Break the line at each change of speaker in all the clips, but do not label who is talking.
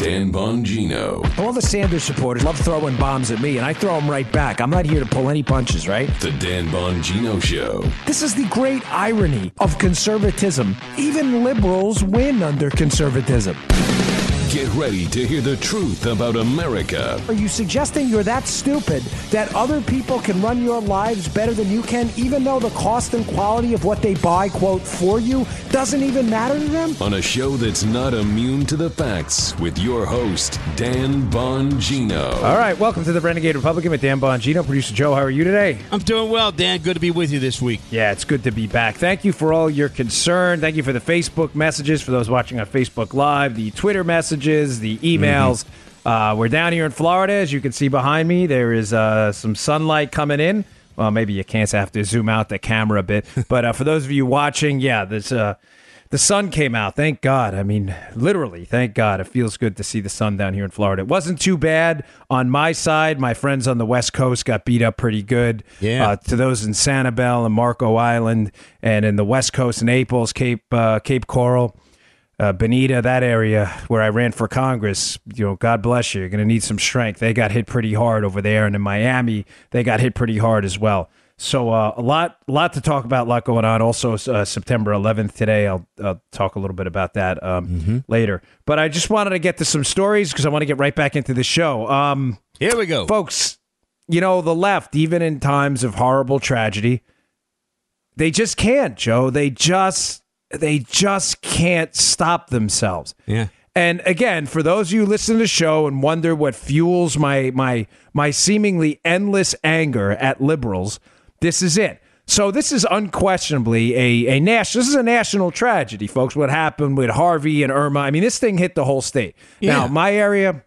Dan Bongino.
All the Sanders supporters love throwing bombs at me, and I throw them right back. I'm not here to pull any punches, right?
The Dan Bongino Show.
This is the great irony of conservatism. Even liberals win under conservatism.
Get ready to hear the truth about America.
Are you suggesting you're that stupid that other people can run your lives better than you can, even though the cost and quality of what they buy, quote, for you doesn't even matter to them?
On a show that's not immune to the facts with your host, Dan Bongino.
All right, welcome to the Renegade Republican with Dan Bongino. Producer Joe, how are you today?
I'm doing well, Dan. Good to be with you this week.
Yeah, it's good to be back. Thank you for all your concern. Thank you for the Facebook messages, for those watching on Facebook Live, the Twitter messages, the emails. Uh, we're down here in Florida, as you can see behind me. There is uh, some sunlight coming in. Well, maybe you can't have to zoom out the camera a bit, but uh, for those of you watching, yeah, this uh, the sun came out. Thank God. I mean, literally, thank God. It feels good to see the sun down here in Florida. It wasn't too bad on my side. My friends on the West Coast got beat up pretty good.
Yeah.
Uh, to those in Sanibel and Marco Island, and in the West Coast, Naples, Cape uh, Cape Coral, uh, Bonita, that area where I ran for Congress. You know, God bless you. You're going to need some strength. They got hit pretty hard over there, and in Miami, they got hit pretty hard as well. So uh, a lot, a lot to talk about, a lot going on. Also, uh, September 11th today. I'll, I'll talk a little bit about that um, later. But I just wanted to get to some stories because I want to get right back into the show. Um,
Here we go.
folks, you know, the left, even in times of horrible tragedy, they just can't, Joe. They just they just can't stop themselves.
Yeah.
And again, for those of you who listen to the show and wonder what fuels my my my seemingly endless anger at liberals, this is it. So this is unquestionably a, a national. This is a national tragedy, folks. What happened with Harvey and Irma? I mean, this thing hit the whole state. Now, my area,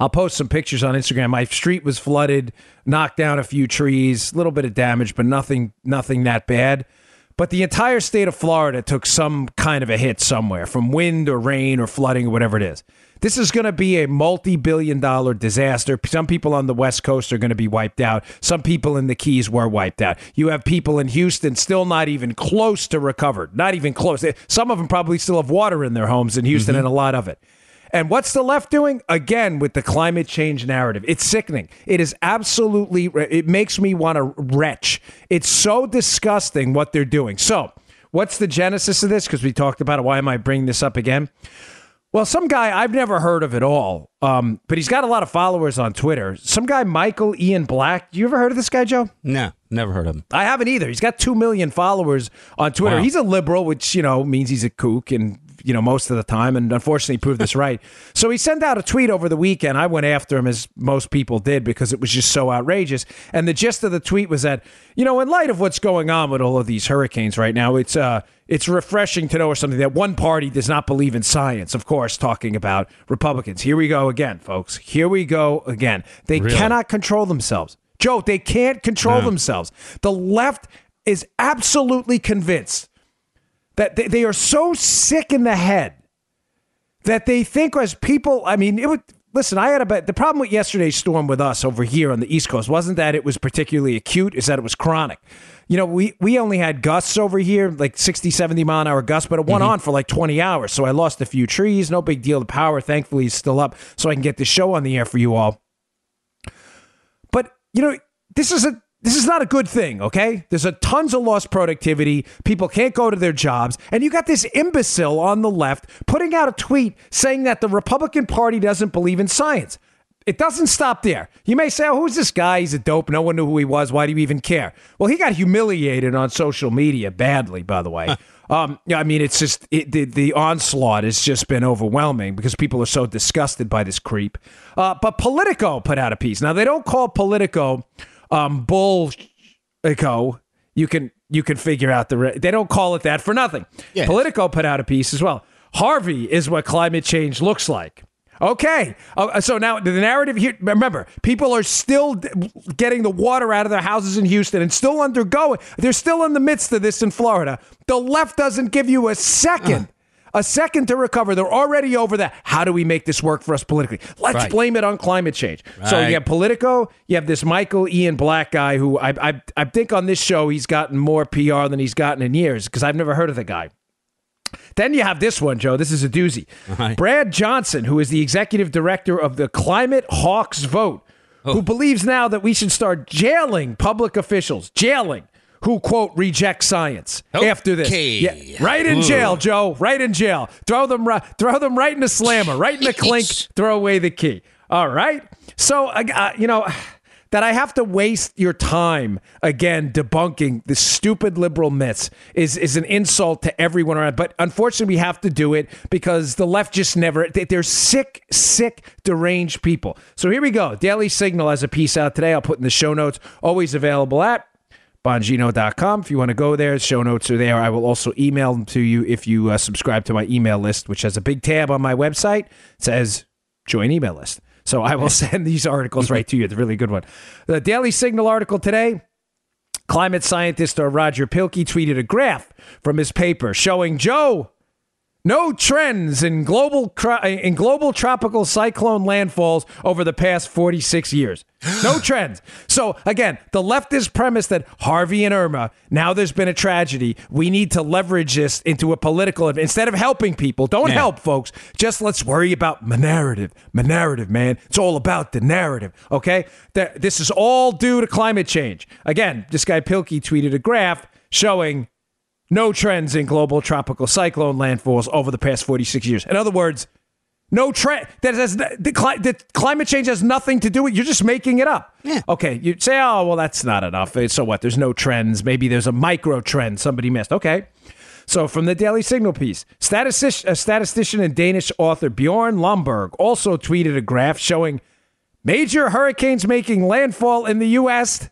I'll post some pictures on Instagram. My street was flooded, knocked down a few trees, a little bit of damage, but nothing nothing that bad. But the entire state of Florida took some kind of a hit somewhere from wind or rain or flooding or whatever it is. This is going to be a multi billion dollar disaster. Some people on the West Coast are going to be wiped out. Some people in the Keys were wiped out. You have people in Houston still not even close to recovered, not even close. Some of them probably still have water in their homes in Houston mm-hmm. and a lot of it. And what's the left doing? Again, with the climate change narrative. It's sickening. It is absolutely, it makes me want to retch. It's so disgusting what they're doing. So, what's the genesis of this? Because we talked about it. Why am I bringing this up again? Well, some guy I've never heard of at all, um, but he's got a lot of followers on Twitter. Some guy, Michael Ian Black. You ever heard of this guy, Joe?
No, never heard of him.
I haven't either. He's got 2 million followers on Twitter.
Wow.
He's a liberal, which, you know, means he's a kook and, you know, most of the time, and unfortunately proved this right. So he sent out a tweet over the weekend. I went after him as most people did because it was just so outrageous. And the gist of the tweet was that, you know, in light of what's going on with all of these hurricanes right now, it's uh it's refreshing to know or something that one party does not believe in science. Of course, talking about Republicans. Here we go again, folks. Here we go again. They
Really?
cannot control themselves. Joe, they can't control themselves. The left is absolutely convinced that they, they are so sick in the head that they think as people, I mean, it would. Listen, I had a. The problem with yesterday's storm with us over here on the East Coast wasn't that it was particularly acute, is that it was chronic. You know, we, we only had gusts over here, like 60, 70 mile an hour gusts, but it went mm-hmm. on for like 20 hours. So I lost a few trees. No big deal. The power, thankfully, is still up so I can get the show on the air for you all. But you know, this is a this is not a good thing, okay? There's a tons of lost productivity. People can't go to their jobs, and you got this imbecile on the left putting out a tweet saying that the Republican Party doesn't believe in science. It doesn't stop there. You may say, oh, who's this guy? He's a dope. No one knew who he was. Why do you even care? Well, he got humiliated on social media badly, by the way. um, I mean, it's just it, the, the onslaught has just been overwhelming because people are so disgusted by this creep. Uh, but Politico put out a piece. Now, they don't call Politico um, bull-ico. You can you can figure out the. Re- they don't call it that for nothing.
Yes.
Politico put out a piece as well. Harvey is what climate change looks like. Okay. Uh, so now the narrative here, remember, people are still getting the water out of their houses in Houston and still undergoing. They're still in the midst of this in Florida. The left doesn't give you a second. A second to recover. They're already over that. How do we make this work for us politically? Let's
Right.
blame it on climate change. So you have Politico, you have this Michael Ian Black guy who I, I, I think on this show he's gotten more PR than he's gotten in years because I've never heard of the guy. Then you have this one, Joe. This is a doozy.
Right.
Brad Johnson, who is the executive director of the Climate Hawks Vote,
Oh.
who believes now that we should start jailing public officials, jailing who quote reject science after this.
Okay.
Yeah, right in jail, Joe. Right in jail. Throw them right, throw them right in the slammer, right in the clink. Throw away the key. All right. So, uh, you know. That I have to waste your time again debunking the stupid liberal myths is is an insult to everyone around. But unfortunately, we have to do it because the left just never. they- They're sick, sick, deranged people. So here we go. Daily Signal has a piece out today. I'll put in the show notes. Always available at bongino.com. If you want to go there, show notes are there. I will also email them to you if you uh, subscribe to my email list, which has a big tab on my website. It says join email list. So I will send these articles right to you. It's a really good one. The Daily Signal article today. Climate scientist uh, Roger Pielke tweeted a graph from his paper showing Joe no trends in global in global tropical cyclone landfalls over the past 46 years. No trends. So again, the leftist premise that Harvey and Irma, now there's been a tragedy, we need to leverage this into a political instead of helping people. Don't help folks. Just let's worry about my narrative. My narrative, man. It's all about the narrative, okay? That this is all due to climate change. Again, this guy Pielke tweeted a graph showing no trends in global tropical cyclone landfalls over the past 46 years. In other words, no trend that has the, cli- the climate change has nothing to do with you're just making it up.
Yeah.
Okay, you say, "Oh, well that's not enough." So what? There's no trends. Maybe there's a micro trend somebody missed. Okay. So from the Daily Signal piece, statistic, a statistician and Danish author Bjorn Lomborg also tweeted a graph showing major hurricanes making landfall in the U.S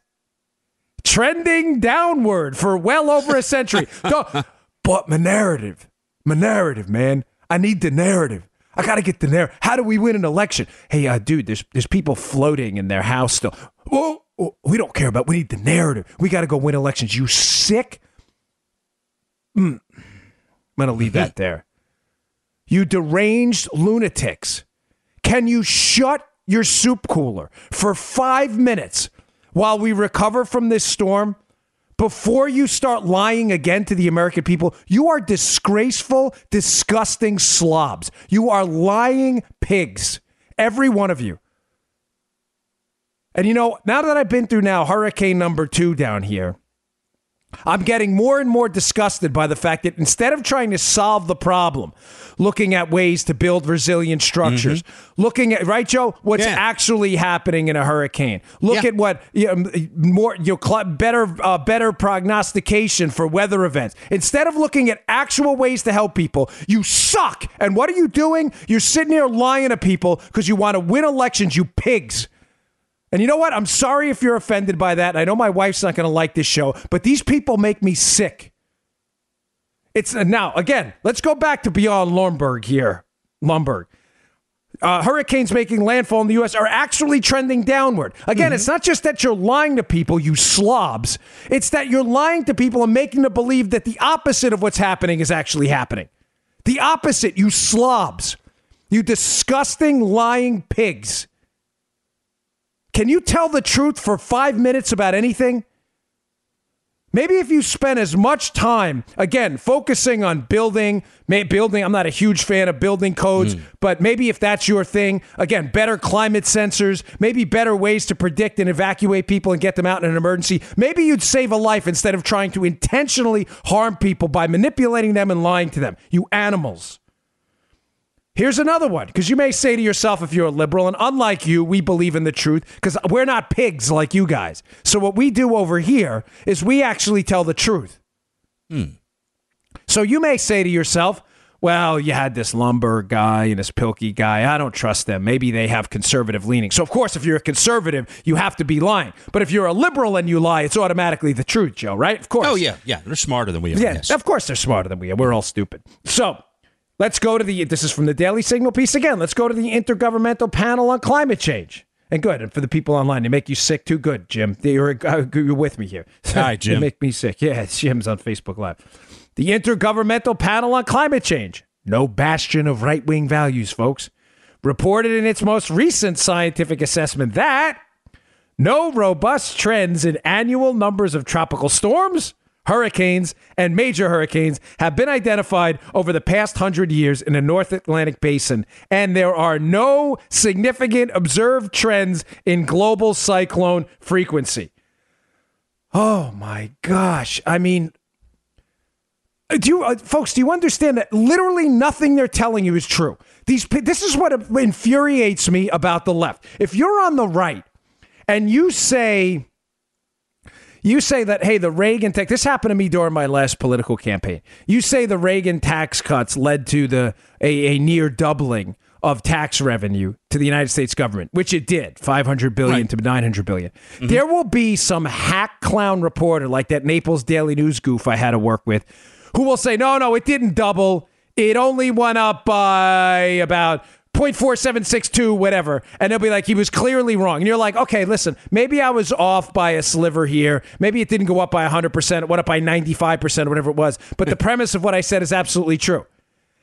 trending downward for well over a century. But my narrative, my narrative, man. I need the narrative. I got to get the narrative. How do we win an election? Hey, uh, dude, there's there's people floating in their house still. Oh, we don't care about. We need the narrative. We got to go win elections. You sick? Mm. I'm gonna leave that there. You deranged lunatics. Can you shut your soup cooler for five minutes while we recover from this storm? Before you start lying again to the American people, you are disgraceful, disgusting slobs. You are lying pigs. Every one of you. And you know, now that I've been through now hurricane number two down here, I'm getting more and more disgusted by the fact that instead of trying to solve the problem, looking at ways to build resilient structures, looking at right, Joe, what's
Yeah.
actually happening in a hurricane. Look
Yeah.
at what you know, more you know, better uh, better prognostication for weather events. Instead of looking at actual ways to help people, you suck. And what are you doing? You're sitting here lying to people because you want to win elections. You pigs. And you know what? I'm sorry if you're offended by that. I know my wife's not going to like this show, but these people make me sick. It's uh, now again. Let's go back to Bjorn Lomborg here. Lomborg. Uh, hurricanes making landfall in the U.S. are actually trending downward. Again, it's not just that you're lying to people, you slobs. It's that you're lying to people and making them believe that the opposite of what's happening is actually happening. The opposite, you slobs. You disgusting lying pigs. Can you tell the truth for five minutes about anything? Maybe if you spend as much time, again, focusing on building, building, I'm not a huge fan of building codes, hmm. but maybe if that's your thing, again, better climate sensors, maybe better ways to predict and evacuate people and get them out in an emergency. Maybe you'd save a life instead of trying to intentionally harm people by manipulating them and lying to them. You animals. Here's another one, because you may say to yourself, if you're a liberal, and unlike you, we believe in the truth, because we're not pigs like you guys. So what we do over here is we actually tell the truth. Hmm. So you may say to yourself, well, you had this lumber guy and this Pielke guy. I don't trust them. Maybe they have conservative leanings. So, of course, if you're a conservative, you have to be lying. But if you're a liberal and you lie, it's automatically the truth, Joe, right? Of course.
Oh yeah, yeah. They're smarter than we are.
Yeah,
yes.
of course they're smarter than we are. We're all stupid. So let's go to the. This is from the Daily Signal piece again. Let's go to the Intergovernmental Panel on Climate Change. And good. And for the people online, they make you sick too good, Jim. You're, uh, you're with me here.
Hi, Jim.
make me sick. Yeah, Jim's on Facebook Live. The Intergovernmental Panel on Climate Change. No bastion of right wing values, folks. Reported in its most recent scientific assessment that no robust trends in annual numbers of tropical storms, hurricanes and major hurricanes have been identified over the past hundred years in the North Atlantic basin, and there are no significant observed trends in global cyclone frequency. Oh my gosh. I mean, do you, uh, folks, do you understand that literally nothing they're telling you is true? These, this is what infuriates me about the left. If you're on the right and you say, you say that, hey, the Reagan tax, this happened to me during my last political campaign. You say the Reagan tax cuts led to the a, a near doubling of tax revenue to the United States government, which it did, 500 billion right. to 900 billion. Mm-hmm. There will be some hack clown reporter like that Naples Daily News goof I had to work with who will say, no, no, it didn't double. It only went up by about 0.4762, whatever. And they'll be like, he was clearly wrong. And you're like, okay, listen, maybe I was off by a sliver here. Maybe it didn't go up by 100%. It went up by 95%, or whatever it was. But the premise of what I said is absolutely true.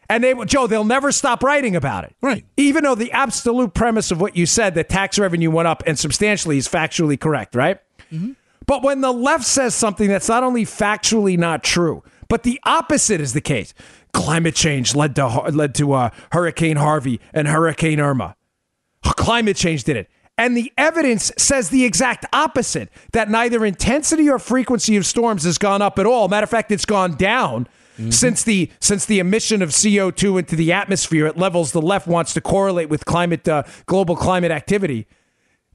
And they, Joe, they'll never stop writing about it.
Right.
Even though the absolute premise of what you said, that tax revenue went up and substantially is factually correct, right? Mm-hmm. But when the left says something that's not only factually not true, but the opposite is the case. Climate change led to led to uh, Hurricane Harvey and Hurricane Irma. Climate change did it. And the evidence says the exact opposite that neither intensity or frequency of storms has gone up at all. Matter of fact, it's gone down Mm-hmm. Since the since the emission of CO2 into the atmosphere at levels the left wants to correlate with climate uh, global climate activity,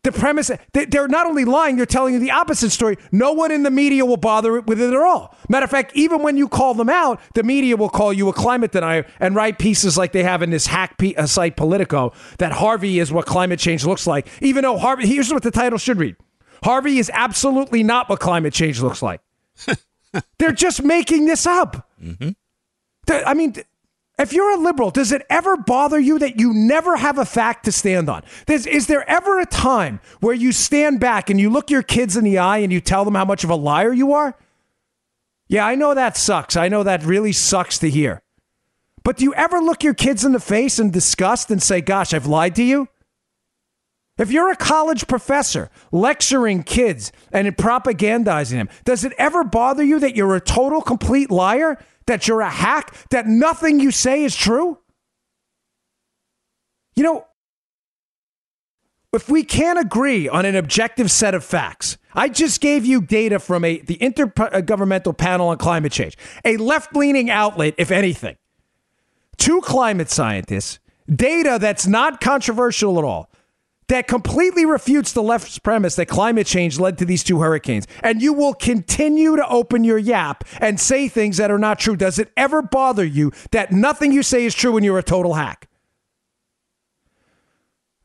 the premise they're not only lying, they're telling you the opposite story. No one in the media will bother with it at all. Matter of fact, even when you call them out, the media will call you a climate denier and write pieces like they have in this hack uh, site Politico that Harvey is what climate change looks like. Even though Harvey, here's what the title should read: Harvey is absolutely not what climate change looks like. They're just making this up. Mm-hmm. I mean, if you're a liberal, does it ever bother you that you never have a fact to stand on? There's, is there ever a time where you stand back and you look your kids in the eye and you tell them how much of a liar you are? Yeah, I know that sucks. I know that really sucks to hear. But do you ever look your kids in the face in disgust and say, Gosh, I've lied to you? If you're a college professor lecturing kids and propagandizing them, does it ever bother you that you're a total complete liar? That you're a hack? That nothing you say is true? You know, if we can't agree on an objective set of facts, I just gave you data from a the Intergovernmental Panel on Climate Change, a left-leaning outlet, if anything. Two climate scientists, data that's not controversial at all that completely refutes the left's premise that climate change led to these two hurricanes. And you will continue to open your yap and say things that are not true. Does it ever bother you that nothing you say is true when you're a total hack?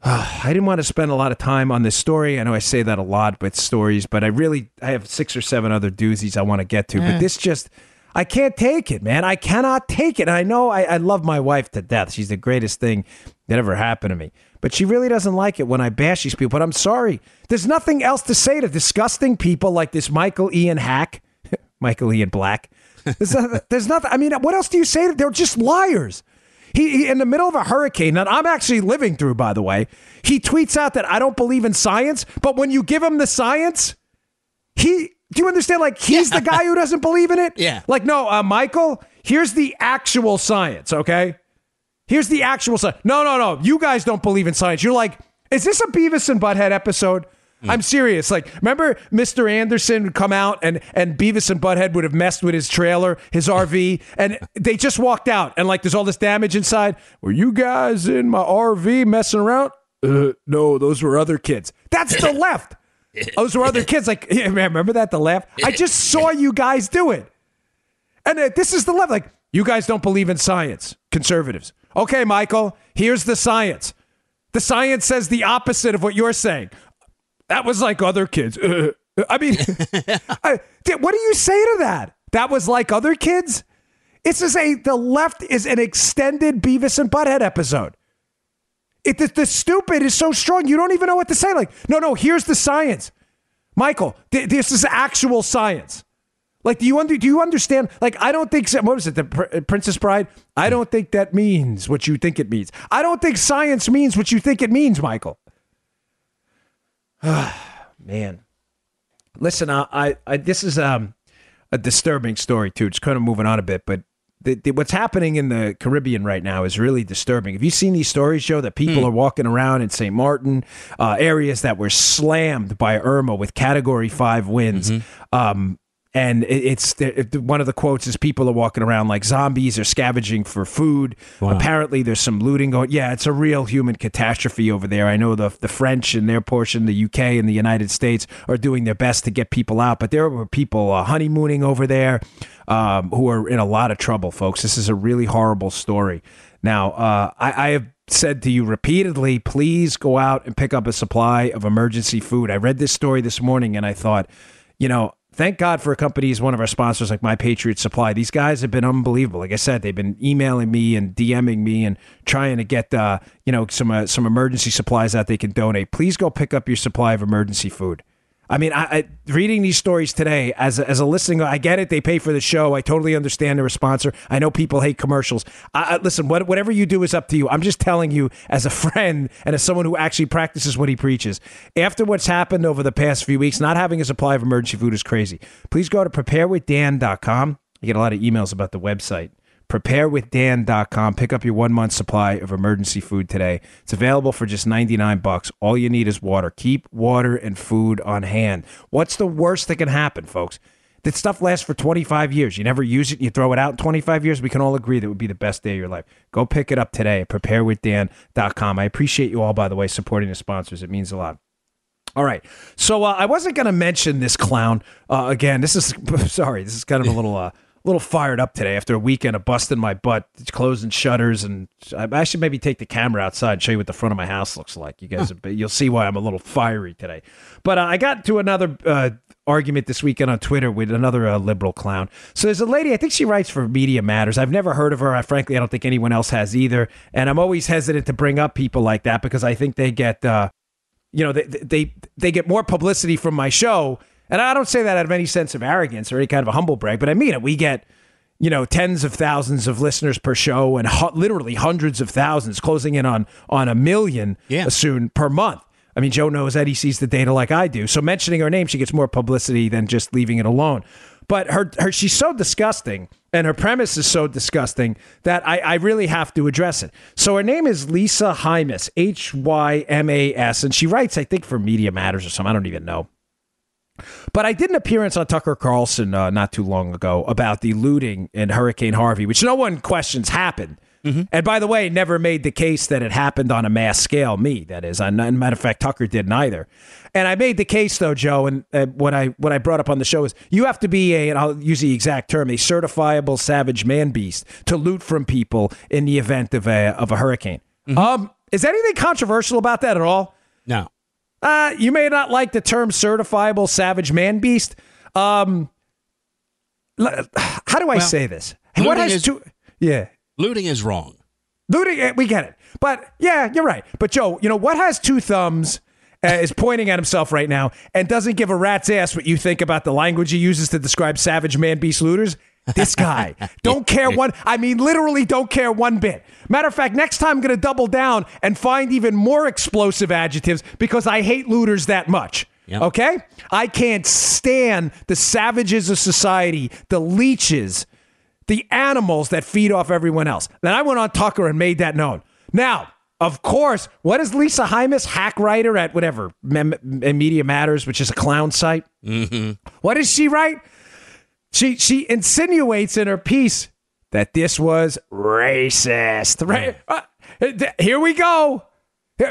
I didn't want to spend a lot of time on this story. I know I say that a lot with stories, but I really I have six or seven other doozies I want to get to. Yeah. But mm. this just I can't take it, man. I cannot take it. I know I, I love my wife to death. She's the greatest thing that ever happened to me. But she really doesn't like it when I bash these people. But I'm sorry. There's nothing else to say to disgusting people like this Michael Ian Hack, Michael Ian Black. There's, not, there's nothing. I mean, what else do you say? They're just liars. He, he, in the middle of a hurricane that I'm actually living through, by the way, he tweets out that I don't believe in science. But when you give him the science, he do you understand? Like he's yeah. the guy who doesn't believe in it.
Yeah.
Like no, uh, Michael. Here's the actual science. Okay. Here's the actual science. No, no, no. You guys don't believe in science. You're like, is this a Beavis and Butthead episode? Mm. I'm serious. Like, remember Mr. Anderson would come out and, and Beavis and Butthead would have messed with his trailer, his RV, and they just walked out and like there's all this damage inside. Were you guys in my RV messing around? Uh, no, those were other kids. That's the left. Those were other kids. Like, yeah, man, remember that? The left? I just saw you guys do it. And uh, this is the left. Like, you guys don't believe in science, conservatives. Okay, Michael, here's the science. The science says the opposite of what you're saying. That was like other kids. Uh, I mean, I, what do you say to that? That was like other kids? It's as a the left is an extended Beavis and Butthead episode. It, the, the, stupid is so strong, you don't even know what to say. Like, no, no, here's the science. Michael, th- this is actual science. Like, do you under, do you understand? Like, I don't think what was it, the Pr- Princess Bride? I don't think that means what you think it means. I don't think science means what you think it means, Michael. Man, listen, I, I, I this is um, a disturbing story too. It's kind of moving on a bit, but the, the, what's happening in the Caribbean right now is really disturbing. Have you seen these stories, Joe, that people
Hmm.
are walking around in St. Martin, uh, areas that were slammed by Irma with Category Five winds?
Mm-hmm.
Um, and it's one of the quotes is people are walking around like zombies or scavenging for food. Apparently, there's some looting going. Yeah, it's a real human catastrophe over there. I know the the French and their portion, the UK and the United States are doing their best to get people out, but there were people uh, honeymooning over there um, who are in a lot of trouble, folks. This is a really horrible story. Now, uh, I, I have said to you repeatedly, please go out and pick up a supply of emergency food. I read this story this morning and I thought, you know, thank God for a company. companies, one of our sponsors like My Patriot Supply. These guys have been unbelievable. Like I said, they've been emailing me and DMing me and trying to get, uh, you know, some uh, some emergency supplies that they can donate. Please go pick up your supply of emergency food. I mean, I, I reading these stories today as a, as a listening, I get it. They pay for the show. I totally understand they're a sponsor. I know people hate commercials. I, I, listen, what, whatever you do is up to you. I'm just telling you, as a friend and as someone who actually practices what he preaches. After what's happened over the past few weeks, not having a supply of emergency food is crazy. Please go to preparewithdan.com. You get a lot of emails about the website preparewithdan.com pick up your one month supply of emergency food today. It's available for just 99 bucks. All you need is water. Keep water and food on hand. What's the worst that can happen folks? That stuff lasts for 25 years. You never use it you throw it out in 25 years. We can all agree that would be the best day of your life. Go pick it up today at preparewithdan.com i appreciate you all by the way supporting the sponsors. It means a lot. All right. So uh, I wasn't going to mention this clown uh, again. This is sorry. This is kind of a little uh, little fired up today after a weekend of busting my butt, closing shutters, and I, should maybe take the camera outside and show you what the front of my house looks like. You guys, you'll see why I'm a little fiery today. But uh, I got to another uh, argument this weekend on Twitter with another uh, liberal clown. So there's a lady. I think she writes for Media Matters. I've never heard of her. I frankly, I don't think anyone else has either. And I'm always hesitant to bring up people like that because I think they get. Uh, you know, they, they they get more publicity from my show, and I don't say that out of any sense of arrogance or any kind of a humble brag, but I mean it. We get, you know, tens of thousands of listeners per show, and literally hundreds of thousands, closing in on on a million
Yeah.
soon per month. I mean, Joe knows that he sees the data like I do, so mentioning her name, she gets more publicity than just leaving it alone. But her, her she's so disgusting, and her premise is so disgusting that I, I really have to address it. So her name is Lisa Hymas, H Y M A S, and she writes, I think, for Media Matters or something. I don't even know. But I did an appearance on Tucker Carlson uh, not too long ago about the looting in Hurricane Harvey, which no one questions happened. And by the way, never made the case that it happened on a mass scale. Me, that is. And matter of fact, Tucker didn't either. And I made the case though, Joe. And uh, what I what I brought up on the show is you have to be a, and I'll use the exact term, a certifiable savage man beast to loot from people in the event of a of a hurricane. Um, is anything controversial about that at all?
No.
Uh, you may not like the term certifiable savage man beast. Um, how do I
Well,
say this? What has
is-
two? Yeah,
Looting is wrong.
looting. eh, We get it, but yeah, you're right. But Joe, you know what has two thumbs? Uh, is pointing at himself right now and doesn't give a rat's ass what you think about the language he uses to describe savage man beast looters. This guy don't care one. I mean, literally don't care one bit. Matter of fact, next time I'm going to double down and find even more explosive adjectives because I hate looters that much.
Yep.
Okay, I can't stand the savages of society, the leeches, the animals that feed off everyone else. Then I went on Tucker and made that known. Now, of course, what is Lisa Hymas, hack writer at whatever Mem- Media Matters, which is a clown site? Mm-hmm. What does she write? She she insinuates in her piece that this was racist. Right? Uh, here we go.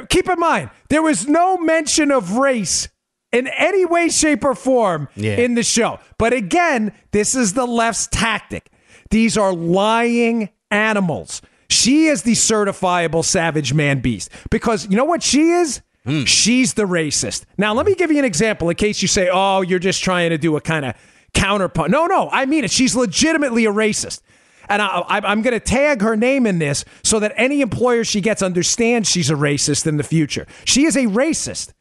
Keep in mind, there was no mention of race in any way, shape, or form
Yeah.
in the show. But again, this is the left's tactic. These are lying animals. She is the certifiable savage man beast because you know what she is? She's the racist. Now, let me give you an example in case you say, oh, you're just trying to do a kind of counterpunch. No, no, I mean it. She's legitimately a racist. And I, I'm going to tag her name in this so that any employer she gets understands she's a racist in the future. She is a racist.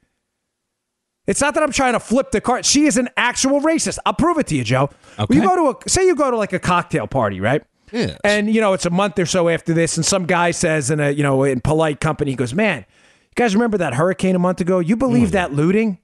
It's not that I'm trying to flip the card. She is an actual racist. I'll prove it to you, Joe.
Okay.
You go to a say you go to like a cocktail party, right?
Yes.
And you know it's a month or so after this, and some guy says in a you know in polite company, he goes, "Man, you guys remember that hurricane a month ago? You believe mm. that looting?"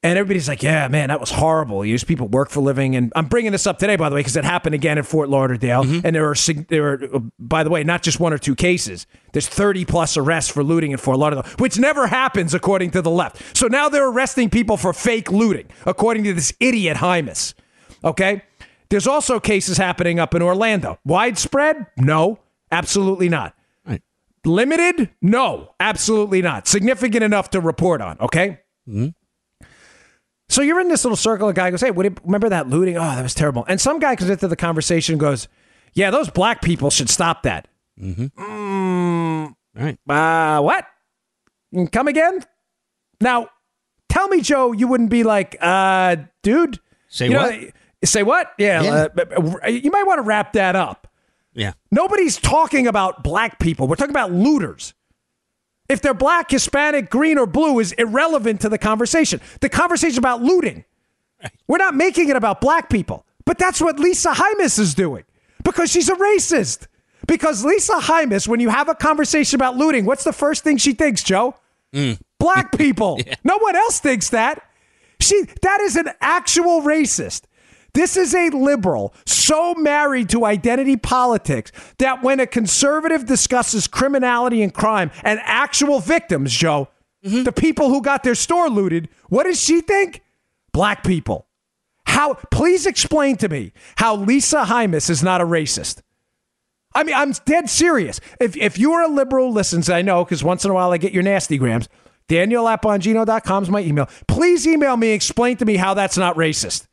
And everybody's like, yeah, man, that was horrible. You These people work for a living. And I'm bringing this up today, by the way, because it happened again in Fort Lauderdale. Mm-hmm. And there are, there are, by the way, not just one or two cases. There's 30 plus arrests for looting in Fort Lauderdale, which never happens according to the left. So now they're arresting people for fake looting, according to this idiot Hymas. Okay? There's also cases happening up in Orlando. Widespread? No, absolutely not.
Right.
Limited? No, absolutely not. Significant enough to report on, okay? Mm-hmm. So you're in this little circle. A guy goes, "Hey, what do you, remember that looting? Oh, that was terrible." And some guy comes into the conversation and goes, "Yeah, those black people should stop that." Mm-hmm.
Mm, Right.
Uh, what? Mm, Come again? Now, tell me, Joe, you wouldn't be like, uh, dude.
Say what?
Know, say what? Yeah,
Yeah.
uh, you might want to wrap that up.
Yeah.
Nobody's talking about black people. We're talking about looters. If they're black, Hispanic, green, or blue is irrelevant to the conversation. The conversation about looting. We're not making it about black people. But that's what Lisa Hymas is doing because she's a racist. Because Lisa Hymas, when you have a conversation about looting, what's the first thing she thinks, Joe? Mm. Black people. No one else thinks that. She that is an actual racist. This is a liberal so married to identity politics that when a conservative discusses criminality and crime and actual victims, Joe, mm-hmm. the people who got their store looted, what does she think? Black people. How please explain to me how Lisa Hymas is not a racist. I mean, I'm dead serious. If if you are a liberal, listens, I know because once in a while I get your nasty grams. Daniel at Bongino.com is my email. Please email me, explain to me how that's not racist.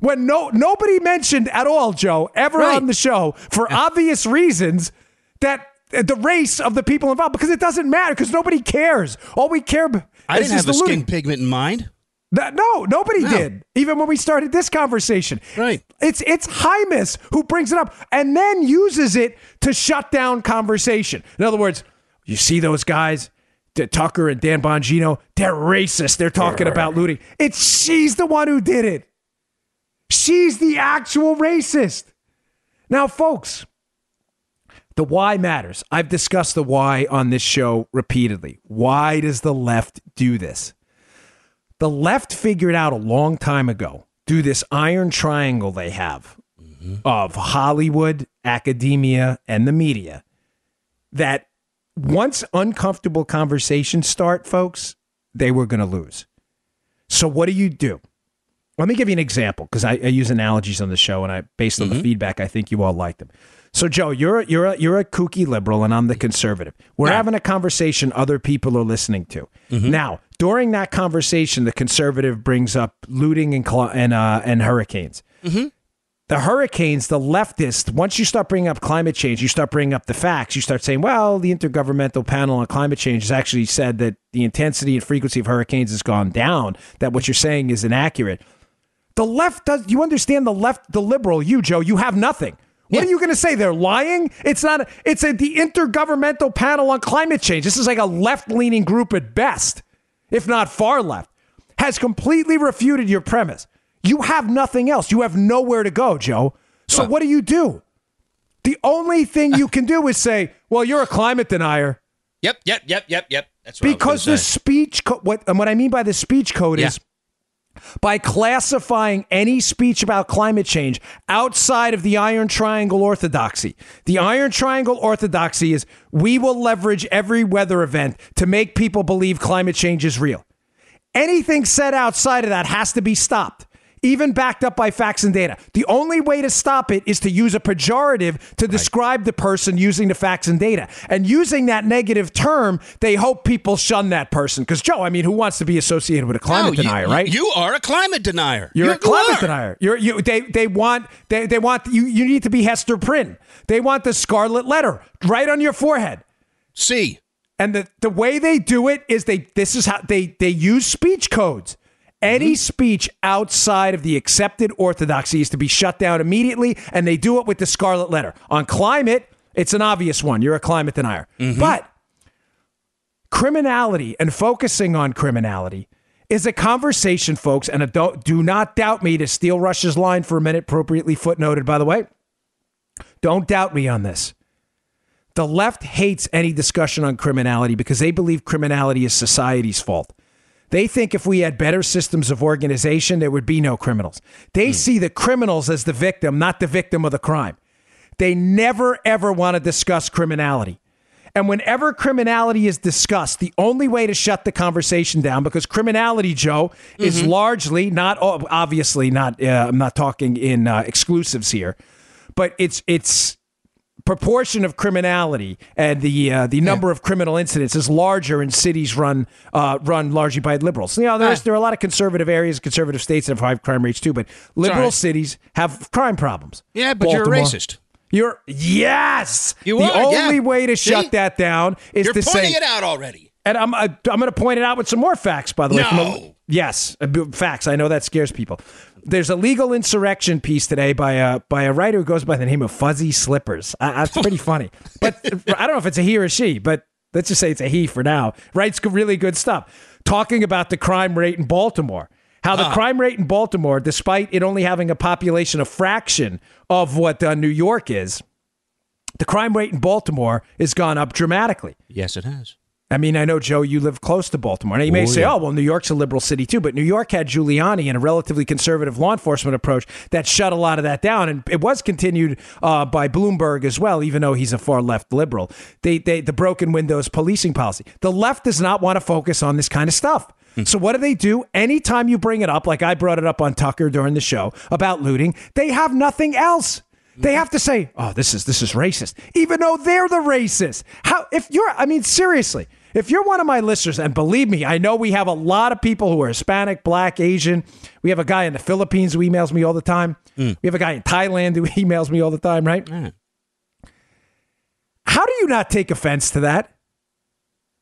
When no nobody mentioned at all, Joe, ever
Right.
on the show, for obvious reasons, that the race of the people involved, because it doesn't matter, because nobody cares. All we care
I didn't have a
the
skin pigment in mind.
That- no, nobody
No.
did. Even when we started this conversation.
Right.
It's it's Hymas who brings it up and then uses it to shut down conversation. In other words, you see those guys, Tucker and Dan Bongino, they're racist. They're talking about looting. It's she's the one who did it. She's the actual racist. Now, folks, the why matters. I've discussed the why on this show repeatedly. Why does the left do this? The left figured out a long time ago, do this iron triangle they have mm-hmm. of Hollywood, academia, and the media, that once uncomfortable conversations start, folks, they were going to lose. So, what do you do? Let me give you an example because I, I use analogies on the show, and I based on the mm-hmm. feedback, I think you all like them. So, Joe, you're a, you're a, you're a kooky liberal, and I'm the conservative. We're having a conversation other people are listening to. Mm-hmm. Now, during that conversation, the conservative brings up looting and cl- and uh, and hurricanes. Mm-hmm. The hurricanes, the leftists, once you start bringing up climate change, you start bringing up the facts. You start saying, well, the Intergovernmental Panel on Climate Change has actually said that the intensity and frequency of hurricanes has gone down, that what you're saying is inaccurate. The left does, you understand the left, the liberal, you, Joe, you have nothing. What are you going to say? They're lying? It's not, a, it's a, the Intergovernmental Panel on Climate Change. This is like a left leaning group at best, if not far left, has completely refuted your premise. You have nothing else. You have nowhere to go, Joe. So what do you do? The only thing you can do is say, well, you're a climate denier.
Yep, yep, yep, yep, yep. That's what I was
Because the
say.
speech code, what and what I mean by the speech code
Yeah.
is by classifying any speech about climate change outside of the Iron Triangle orthodoxy. The Iron Triangle orthodoxy is we will leverage every weather event to make people believe climate change is real. Anything said outside of that has to be stopped, even backed up by facts and data. The only way to stop it is to use a pejorative to describe the person using the facts and data. And using that negative term, they hope people shun that person. Because, Joe, I mean, who wants to be associated with a climate
No, you-
denier, right?
You are a climate denier.
You're
You
a climate
are.
denier. You're you. They they want they they want you. You need to be Hester Prynne. They want the scarlet letter right on your forehead.
See,
And the, the way they do it is they this is how they they use speech codes. Any mm-hmm. speech outside of the accepted orthodoxy is to be shut down immediately, and they do it with the scarlet letter. On climate, it's an obvious one. You're a climate denier. Mm-hmm. But criminality and focusing on criminality is a conversation, folks. And a, do, do not doubt me to steal Rush's line for a minute, appropriately footnoted, by the way. Don't doubt me on this. The left hates any discussion on criminality because they believe criminality is society's fault. They think if we had better systems of organization, there would be no criminals. They see the criminals as the victim, not the victim of the crime. They never, ever want to discuss criminality. And whenever criminality is discussed, the only way to shut the conversation down, because criminality, Joe, is largely not obviously not. Uh, I'm not talking in uh, exclusives here, but it's it's proportion of criminality and the uh, the number of criminal incidents is larger in cities run uh, run largely by liberals. You know, there's
Ah.
there are a lot of conservative areas, conservative states that have high crime rates too, but liberal
right.
cities have crime problems.
Yeah, but you're a racist.
You're yes.
You
the
are, yeah.
only way to shut
See?
that down is
You're
to
pointing
say
it out already.
and I'm I, I'm going to point it out with some more facts, by the way.
No.
yes, uh, facts. I know that scares people. There's a legal insurrection piece today by a by a writer who goes by the name of Fuzzy Slippers. That's pretty funny, but I don't know if it's a he or a she, but let's just say it's a he for now. Writes really good stuff, talking about the crime rate in Baltimore. How the crime rate in Baltimore, despite it only having a population a fraction of what uh, New York is, the crime rate in Baltimore has gone up dramatically.
Yes, it has.
I mean, I know, Joe, you live close to Baltimore. Now, you may
Oh,
say,
yeah.
oh, well, New York's a liberal city too, but New York had Giuliani and a relatively conservative law enforcement approach that shut a lot of that down. And it was continued uh, by Bloomberg as well, even though he's a far left liberal. They, they, the broken windows policing policy. The left does not want to focus on this kind of stuff. So what do they do? Anytime you bring it up, like I brought it up on Tucker during the show about looting, they have nothing else. They have to say, "Oh, this is this is racist," even though they're the racist. How if you're I mean seriously, if you're one of my listeners and believe me, I know we have a lot of people who are Hispanic, black, Asian. We have a guy in the Philippines who emails me all the time. Hmm. We have a guy in Thailand who emails me all the time, right? Hmm. How do you not take offense to that?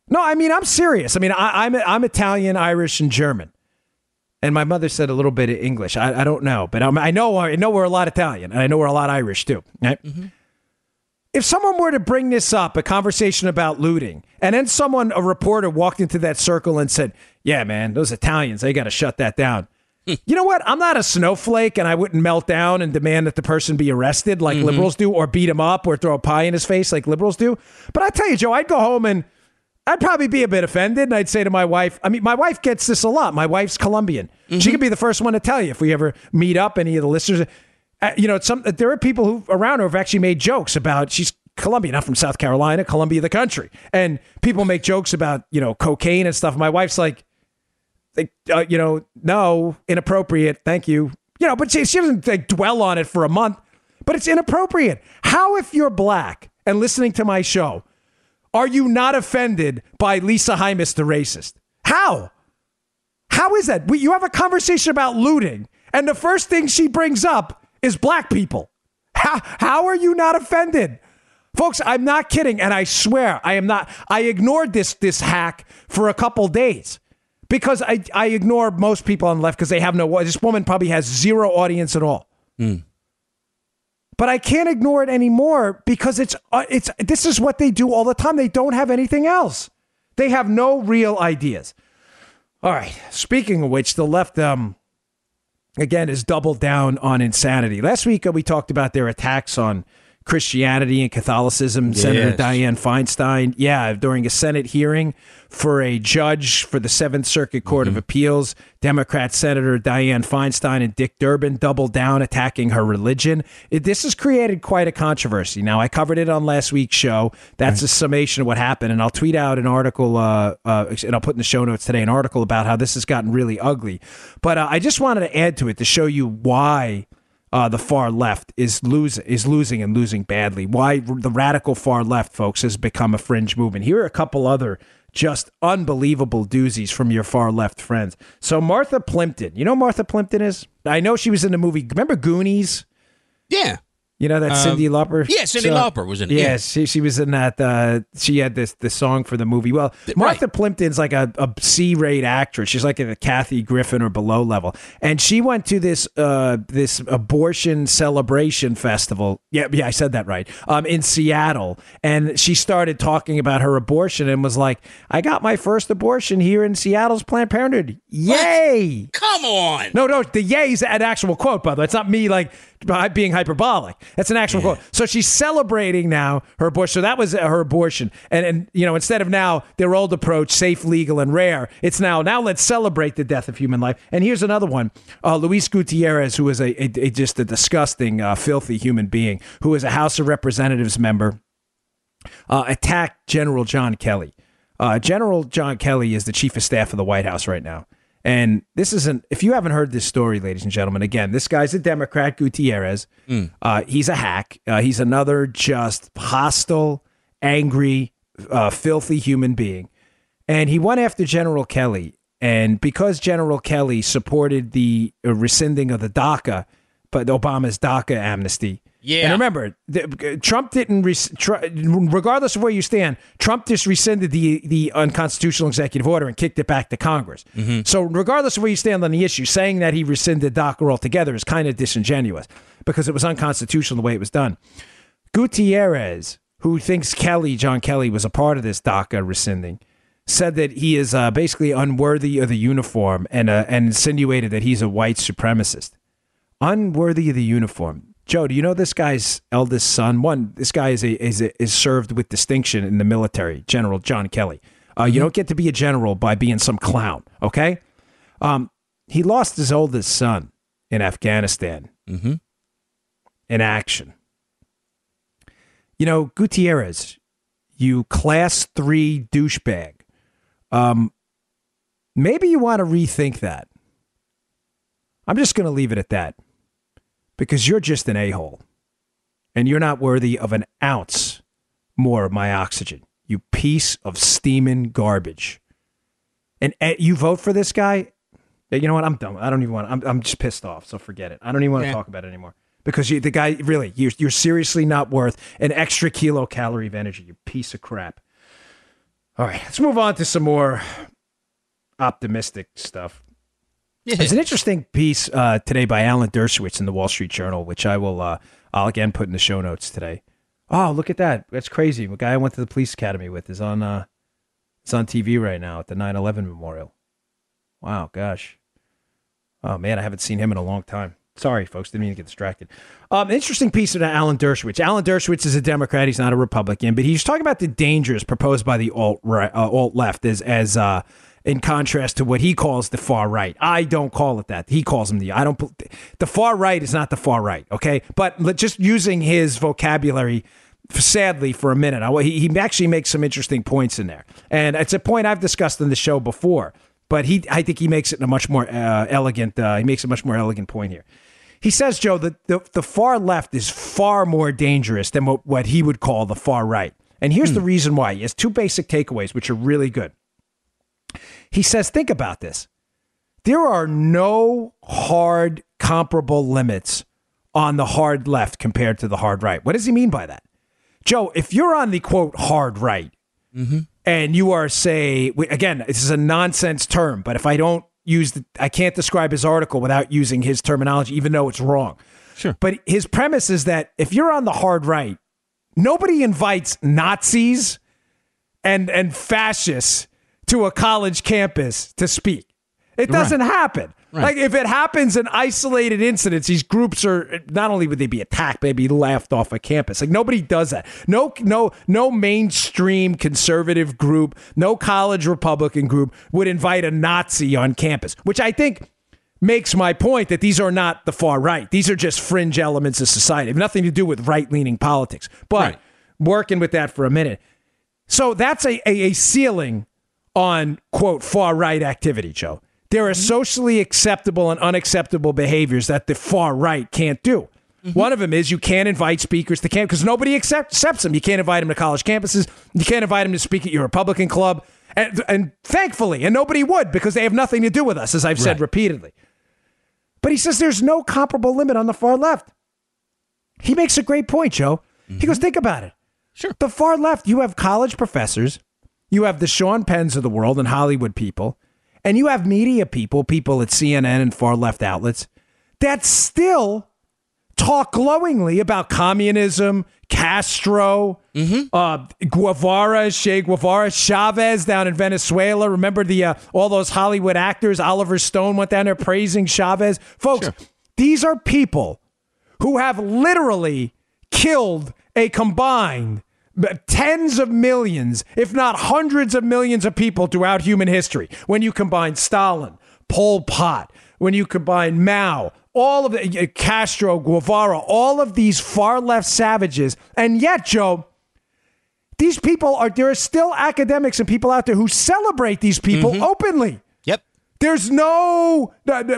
No, I mean I'm serious. I mean I, I'm I'm Italian, Irish, and German, and my mother said a little bit of English. I, I don't know, but I'm, I know I know we're a lot Italian, and I know we're a lot Irish too. Right? Mm-hmm. If someone were to bring this up, a conversation about looting, and then someone, a reporter, walked into that circle and said, "Yeah, man, those Italians, they got to shut that down." Hmm. you know what? I'm not a snowflake, and I wouldn't melt down and demand that the person be arrested like mm-hmm. liberals do, or beat him up, or throw a pie in his face like liberals do. But I tell you, Joe, I'd go home and I'd probably be a bit offended, and I'd say to my wife, I mean, my wife gets this a lot. My wife's Colombian. She could be the first one to tell you if we ever meet up. Any of the listeners, uh, you know, some there are people who around her have actually made jokes about she's Colombian, not from South Carolina, Columbia, the country, and people make jokes about you know cocaine and stuff. My wife's like, like uh, you know, no, inappropriate. Thank you. You know, but she, she doesn't like dwell on it for a month. But it's inappropriate. How if you're black and listening to my show? Are you not offended by Lisa Hymas, the racist? How? How is that? You have a conversation about looting, and the first thing she brings up is black people. How, how are you not offended? Folks, I'm not kidding, and I swear I am not. I ignored this this hack for a couple days because I, I ignore most people on the left because they have no. This woman probably has zero audience at all hmm. But I can't ignore it anymore because it's uh, it's this is what they do all the time. They don't have anything else. They have no real ideas. All right. Speaking of which, the left um again is doubled down on insanity. Last week uh, we talked about their attacks on Christianity and Catholicism. Senator Dianne Feinstein, yeah, during a Senate hearing for a judge for the Seventh Circuit Court of Appeals, Democrat Senator Dianne Feinstein and Dick Durbin doubled down attacking her religion. It, this has created quite a controversy. Now, I covered it on last week's show. That's a summation of what happened, and I'll tweet out an article, uh, uh, and I'll put in the show notes today an article about how this has gotten really ugly. But uh, I just wanted to add to it to show you why uh, the far left is lose is losing and losing badly. Why the radical far left, folks, has become a fringe movement. Here are a couple other just unbelievable doozies from your far left friends. So Martha Plimpton, you know Martha Plimpton is? I know she was in the movie. Remember Goonies?
Yeah.
You know that Cyndi Lauper?
yeah, Cyndi Lauper was in it,
Yeah,
yeah.
she, she was in that. Uh, she had this the song for the movie. Well, Martha Plimpton's like a, a C-rate actress. She's like a Kathy Griffin or below level, and she went to this uh, this abortion celebration festival. Yeah, yeah, I said that right. Um, in Seattle, and she started talking about her abortion and was like, "I got my first abortion here in Seattle's Planned Parenthood. Yay!"
Come on.
No, no, the yay's an actual quote, by the way. It's not me like being hyperbolic. That's an actual quote. So she's celebrating now her abortion. So that was her abortion. And and you know, instead of now their old approach, safe, legal, and rare, it's now now let's celebrate the death of human life. And here's another one: uh, Luis Gutierrez, who is a, a, a just a disgusting, uh, filthy human being, who is a House of Representatives member, uh, attacked General John Kelly. Uh, General John Kelly is the chief of staff of the White House right now. And this isn't, if you haven't heard this story, ladies and gentlemen, again, this guy's a Democrat, Gutierrez. Uh, he's a hack. Uh, he's another just hostile, angry, uh, filthy human being. And he went after General Kelly. And because General Kelly supported the uh, rescinding of the DACA, Obama's DACA amnesty,
Yeah.
and remember, the, Trump didn't, res- tr- regardless of where you stand, Trump just rescinded the, the unconstitutional executive order and kicked it back to Congress. So, regardless of where you stand on the issue, saying that he rescinded DACA altogether is kind of disingenuous because it was unconstitutional the way it was done. Gutierrez, who thinks Kelly, John Kelly, was a part of this DACA rescinding, said that he is uh, basically unworthy of the uniform and, uh, and insinuated that he's a white supremacist unworthy of the uniform. Joe, do you know this guy's eldest son? One, this guy is a, is a, is served with distinction in the military. General John Kelly. Uh, You don't get to be a general by being some clown. Okay. Um, he lost his oldest son in Afghanistan
Mhm.
in action. You know, Gutierrez, you class three douchebag. Um, maybe you want to rethink that. I'm just going to leave it at that because you're just an a hole and you're not worthy of an ounce more of my oxygen. You piece of steaming garbage. And you vote for this guy. You know what? I'm done. I don't even want. I'm, I'm just pissed off. So forget it. I don't even want to
Yeah.
talk about it anymore because you, the guy really, you're, you're seriously not worth an extra kilocalorie of energy. You piece of crap. All right, let's move on to some more optimistic stuff.
Yeah.
There's an interesting piece uh, today by Alan Dershowitz in the Wall Street Journal, which I will uh, I'll again put in the show notes today. Oh, look at that! That's crazy. The guy I went to the police academy with is on uh, it's on TV right now at the 9/11 memorial. Wow, gosh. Oh man, I haven't seen him in a long time. Sorry, folks, didn't mean to get distracted. Um, interesting piece of Alan Dershowitz. Alan Dershowitz is a Democrat; he's not a Republican, but he's talking about the dangers proposed by the alt right, uh, alt left as as uh, in contrast to what he calls the far right. I don't call it that. He calls them the. I don't. The far right is not the far right. Okay, but just using his vocabulary. Sadly, for a minute, I, he, he actually makes some interesting points in there, and it's a point I've discussed in the show before. But he, I think he makes it in a much more uh, elegant. Uh, he makes a much more elegant point here. He says, Joe, that the, the far left is far more dangerous than what, what he would call the far right. And here's the reason why. He has two basic takeaways, which are really good. He says, think about this. There are no hard comparable limits on the hard left compared to the hard right. What does he mean by that? Joe, if you're on the quote hard right mm-hmm. and you are, say, again, this is a nonsense term, but if I don't use the, I can't describe his article without using his terminology, even though it's wrong.
Sure.
But his premise is that if you're on the hard right, nobody invites Nazis and and fascists to a college campus to speak. It doesn't happen. Like if it happens in isolated incidents, these groups are not only would they be attacked, they'd be laughed off a campus. Like nobody does that. No, no, no mainstream conservative group, no college Republican group would invite a Nazi on campus, which I think makes my point that these are not the far right. These are just fringe elements of society. Have nothing to do with right leaning politics. But
Right.
working with that for a minute. So that's a, a, a ceiling on quote far right activity, Joe. There are mm-hmm. socially acceptable and unacceptable behaviors that the far right can't do. Mm-hmm. One of them is you can't invite speakers to camp because nobody accept, accepts them. You can't invite them to college campuses. You can't invite them to speak at your Republican club. And, and thankfully, and nobody would because they have nothing to do with us, as I've said
Right.
repeatedly. But he says there's no comparable limit on the far left. He makes a great point, Joe. He mm-hmm. goes, think about it.
Sure.
The far left, you have college professors, you have the Sean Penns of the world and Hollywood people, and you have media people, people at CNN and far left outlets that still talk glowingly about communism, Castro, uh, Guevara, Che Guevara, Chavez down in Venezuela. Remember the uh, all those Hollywood actors? Oliver Stone went down there praising Chavez. Folks, these are people who have literally killed a combined tens of millions, if not hundreds of millions of people throughout human history. When you combine Stalin, Pol Pot, when you combine Mao, all of the uh, Castro, Guevara, all of these far left savages, and yet, Joe, these people are there are still academics and people out there who celebrate these people mm-hmm. openly.
Yep.
There's no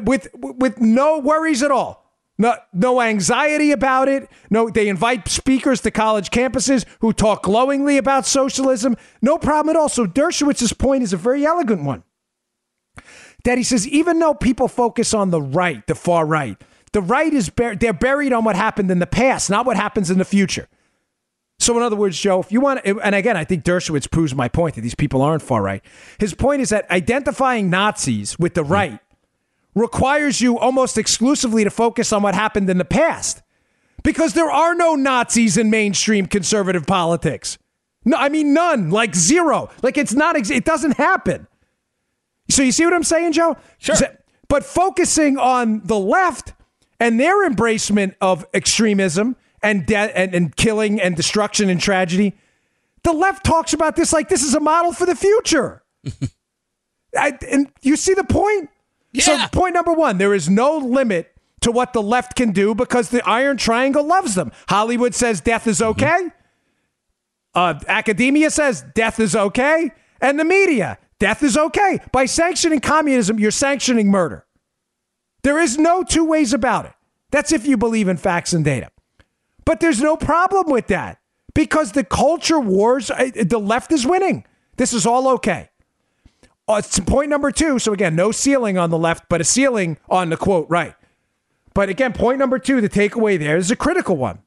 with with no worries at all. No, no anxiety about it. No, they invite speakers to college campuses who talk glowingly about socialism. No problem at all. So Dershowitz's point is a very elegant one. That he says, even though people focus on the right, the far right, the right is bur- they're buried on what happened in the past, not what happens in the future. So, in other words, Joe, if you want, and again, I think Dershowitz proves my point that these people aren't far right. His point is that identifying Nazis with the hmm. right requires you almost exclusively to focus on what happened in the past because there are no Nazis in mainstream conservative politics. No, I mean none, like zero. Like it's not it doesn't happen. So you see what I'm saying, Joe?
Sure.
But focusing on the left and their embracement of extremism and death and, and killing and destruction and tragedy, the left talks about this like this is a model for the future. I, and you see the point?
Yeah.
So, point number one there is no limit to what the left can do because the Iron Triangle loves them. Hollywood says death is mm-hmm. okay. Mm-hmm. Uh, academia says death is okay. And the media, death is okay. By sanctioning communism, you're sanctioning murder. There is no two ways about it. That's if you believe in facts and data. But there's no problem with that because the culture wars, uh, the left is winning. This is all okay. Uh, point number two. So again, no ceiling on the left, but a ceiling on the quote right. But again, point number two, the takeaway there is a critical one.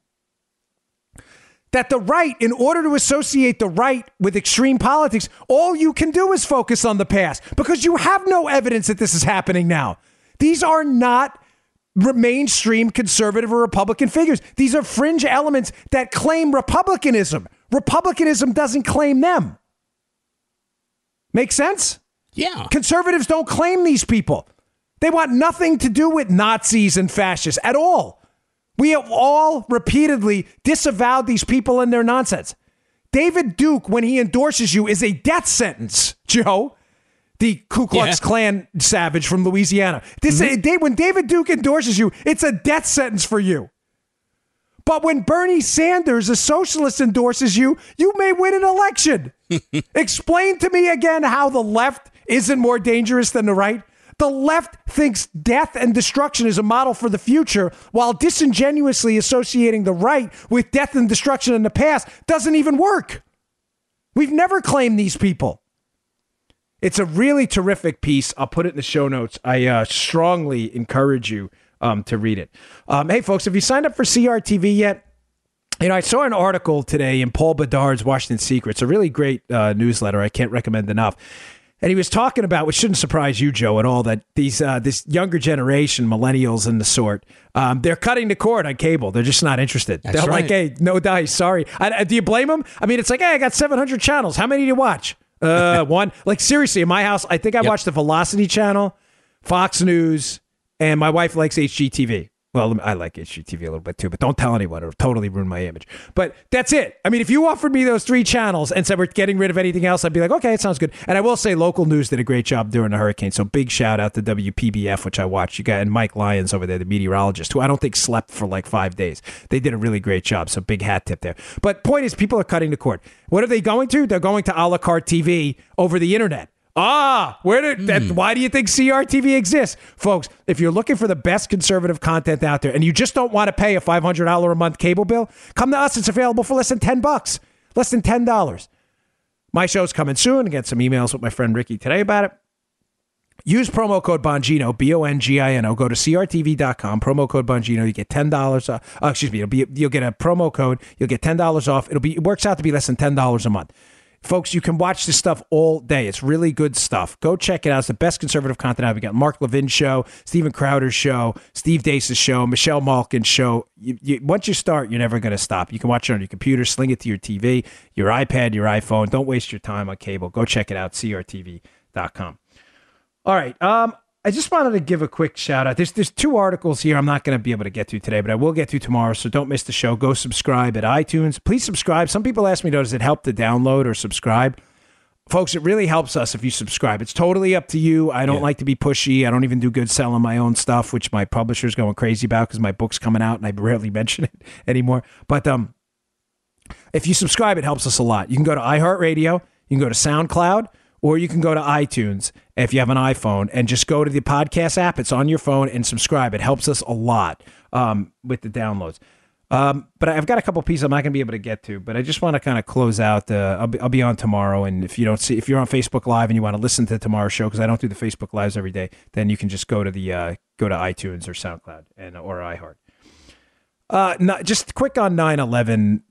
That the right, in order to associate the right with extreme politics, all you can do is focus on the past because you have no evidence that this is happening now. These are not mainstream conservative or Republican figures. These are fringe elements that claim Republicanism. Republicanism doesn't claim them. Make sense?
Yeah.
Conservatives don't claim these people. They want nothing to do with Nazis and fascists at all. We have all repeatedly disavowed these people and their nonsense. David Duke, when he endorses you, is a death sentence, Joe. The Ku Klux yeah. Klan savage from Louisiana. This mm-hmm. when David Duke endorses you, it's a death sentence for you. But when Bernie Sanders, a socialist, endorses you, you may win an election. Explain to me again how the left isn't more dangerous than the right? The left thinks death and destruction is a model for the future, while disingenuously associating the right with death and destruction in the past doesn't even work. We've never claimed these people. It's a really terrific piece. I'll put it in the show notes. I uh, strongly encourage you um, to read it. Um, hey, folks, have you signed up for CRTV yet? You know, I saw an article today in Paul Bedard's Washington Secrets, a really great uh, newsletter. I can't recommend enough. And he was talking about, which shouldn't surprise you, Joe, at all, that these uh, this younger generation, millennials and the sort, um, they're cutting the cord on cable. They're just not interested.
That's
they're
right.
like, hey, no dice, sorry. I, do you blame them? I mean, it's like, hey, I got 700 channels. How many do you watch? Uh, one. Like seriously, in my house, I think I yep. watch the Velocity channel, Fox News, and my wife likes HGTV. Well, I like HGTV a little bit too, but don't tell anyone or totally ruin my image. But that's it. I mean, if you offered me those three channels and said we're getting rid of anything else, I'd be like, okay, it sounds good. And I will say, local news did a great job during the hurricane. So big shout out to WPBF, which I watched. You got and Mike Lyons over there, the meteorologist, who I don't think slept for like five days. They did a really great job. So big hat tip there. But point is, people are cutting the cord. What are they going to? They're going to a la carte TV over the internet. Ah, where did that, hmm. why do you think CRTV exists? Folks, if you're looking for the best conservative content out there and you just don't want to pay a $500 a month cable bill, come to us. It's available for less than 10 bucks. Less than $10. My show's coming soon. I get some emails with my friend Ricky today about it. Use promo code Bongino, B O N G I N O. Go to CRTV.com, promo code Bongino. You get $10. Uh, uh, excuse me, it'll be, you'll get a promo code. You'll get $10 off. It'll be, it works out to be less than $10 a month. Folks, you can watch this stuff all day. It's really good stuff. Go check it out. It's the best conservative content I've got Mark Levin's show, Steven Crowder's show, Steve Deace's show, Michelle Malkin's show. You, you, once you start, you're never going to stop. You can watch it on your computer, sling it to your TV, your iPad, your iPhone. Don't waste your time on cable. Go check it out, crtv.com. All right. Um, I just wanted to give a quick shout out. There's there's two articles here I'm not going to be able to get to today, but I will get to tomorrow. So don't miss the show. Go subscribe at iTunes. Please subscribe. Some people ask me, does it help to download or subscribe? Folks, it really helps us if you subscribe. It's totally up to you. I don't
Yeah.
like to be pushy. I don't even do good selling my own stuff, which my publisher's going crazy about because my book's coming out and I rarely mention it anymore. But um, if you subscribe, it helps us a lot. You can go to iHeartRadio, you can go to SoundCloud, or you can go to iTunes if you have an iPhone and just go to the podcast app. It's on your phone and subscribe. It helps us a lot um, with the downloads. Um, but I've got a couple pieces I'm not going to be able to get to, but I just want to kind of close out. I'll, be, I'll be on tomorrow, and if you don't see, if you're on Facebook Live and you want to listen to tomorrow's show, because I don't do the Facebook Lives every day, then you can just go to the uh, go to iTunes or SoundCloud and or iHeart. Uh, not, just quick on 9/11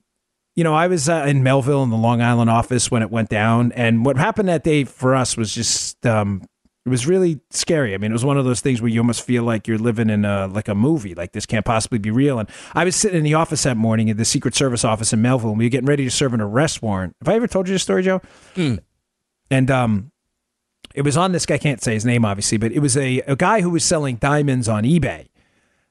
you know, I was uh, in Melville in the Long Island office when it went down, and what happened that day for us was just um, it was really scary. I mean, it was one of those things where you almost feel like you're living in a like a movie, like this can't possibly be real. And I was sitting in the office that morning at the Secret Service office in Melville, and we were getting ready to serve an arrest warrant. Have I ever told you this story, Joe? And um, it was on this guy. I can't say his name, obviously, but it was a, a guy who was selling diamonds on eBay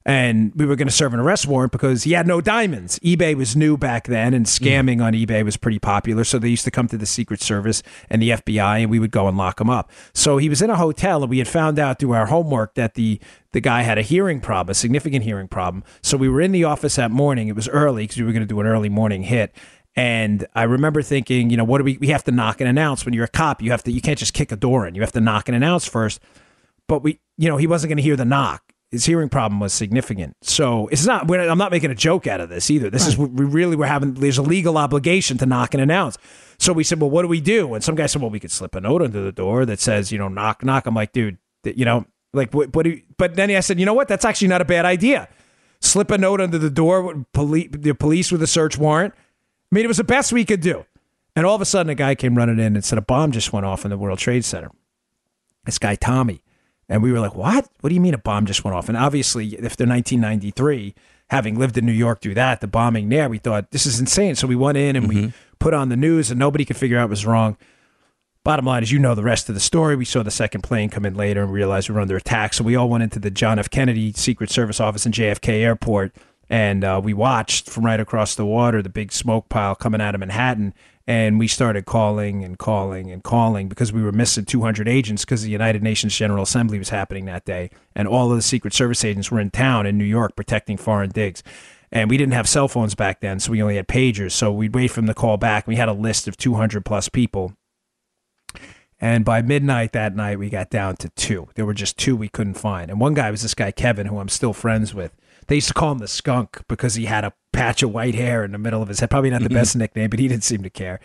and we were going to serve an arrest warrant because he had no diamonds. eBay was new back then, and hmm. scamming on eBay was pretty popular. So they used to come to the Secret Service and the FBI, and we would go and lock him up. So he was in a hotel, and we had found out through our homework that the the guy had a hearing problem, a significant hearing problem. So we were in the office that morning. It was early because we were going to do an early morning hit. And I remember thinking, you know, what do we? We have to knock and announce. When you're a cop, you have to. You can't just kick a door in. You have to knock and announce first. But we, you know, he wasn't going to hear the knock his hearing problem was significant. So it's not. We're, I'm not making a joke out of this either. This is we really we're having. There's a legal obligation to knock and announce. So we said, well, what do we do? And some guy said, well, we could slip a note under the door that says, you know, knock, knock. I'm like, dude, you know, like what? what do you, but then I said, you know what? That's actually not a bad idea. Slip a note under the door. with Police, the police with a search warrant. I mean, it was the best we could do. And all of a sudden, a guy came running in and said a bomb just went off in the World Trade Center. This guy Tommy. And we were like, what? What do you mean a bomb just went off? And obviously, if they're 1993, having lived in New York through that, the bombing there, we thought, this is insane. So we went in and we put on the news, and nobody could figure out what was wrong. Bottom line is, you know the rest of the story. We saw the second plane come in later and realized we were under attack. So we all went into the John F. Kennedy Secret Service office in JFK Airport, and uh, we watched from right across the water the big smoke pile coming out of Manhattan. And we started calling and calling and calling because we were missing 200 agents because the United Nations General Assembly was happening that day. And all of the Secret Service agents were in town in New York protecting foreign digs. And we didn't have cell phones back then, so we only had pagers. So we'd wait for them to call back. We had a list of 200 plus people. And by midnight that night, we got down to two. There were just two we couldn't find. And one guy was this guy, Kevin, who I'm still friends with. They used to call him the skunk because he had a patch of white hair in the middle of his head. Probably not the best nickname, but he didn't seem to care.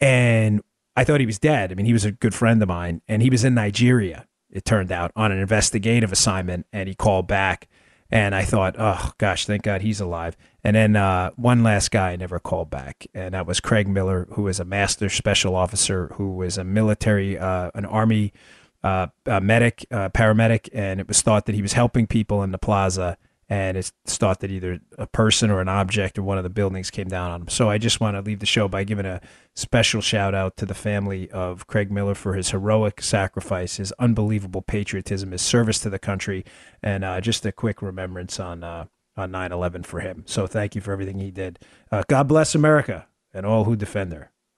And I thought he was dead. I mean, he was a good friend of mine. And he was in Nigeria, it turned out, on an investigative assignment. And he called back. And I thought, oh, gosh, thank God he's alive. And then uh, one last guy never called back, and that was Craig Miller, who was a master special officer, who was a military, uh, an army uh, medic, uh, paramedic, and it was thought that he was helping people in the plaza. And it's thought that either a person or an object or one of the buildings came down on him. So I just want to leave the show by giving a special shout out to the family of Craig Miller for his heroic sacrifice, his unbelievable patriotism, his service to the country, and uh, just a quick remembrance on uh, on 9/11 for him. So thank you for everything he did. Uh, God bless America and all who defend her.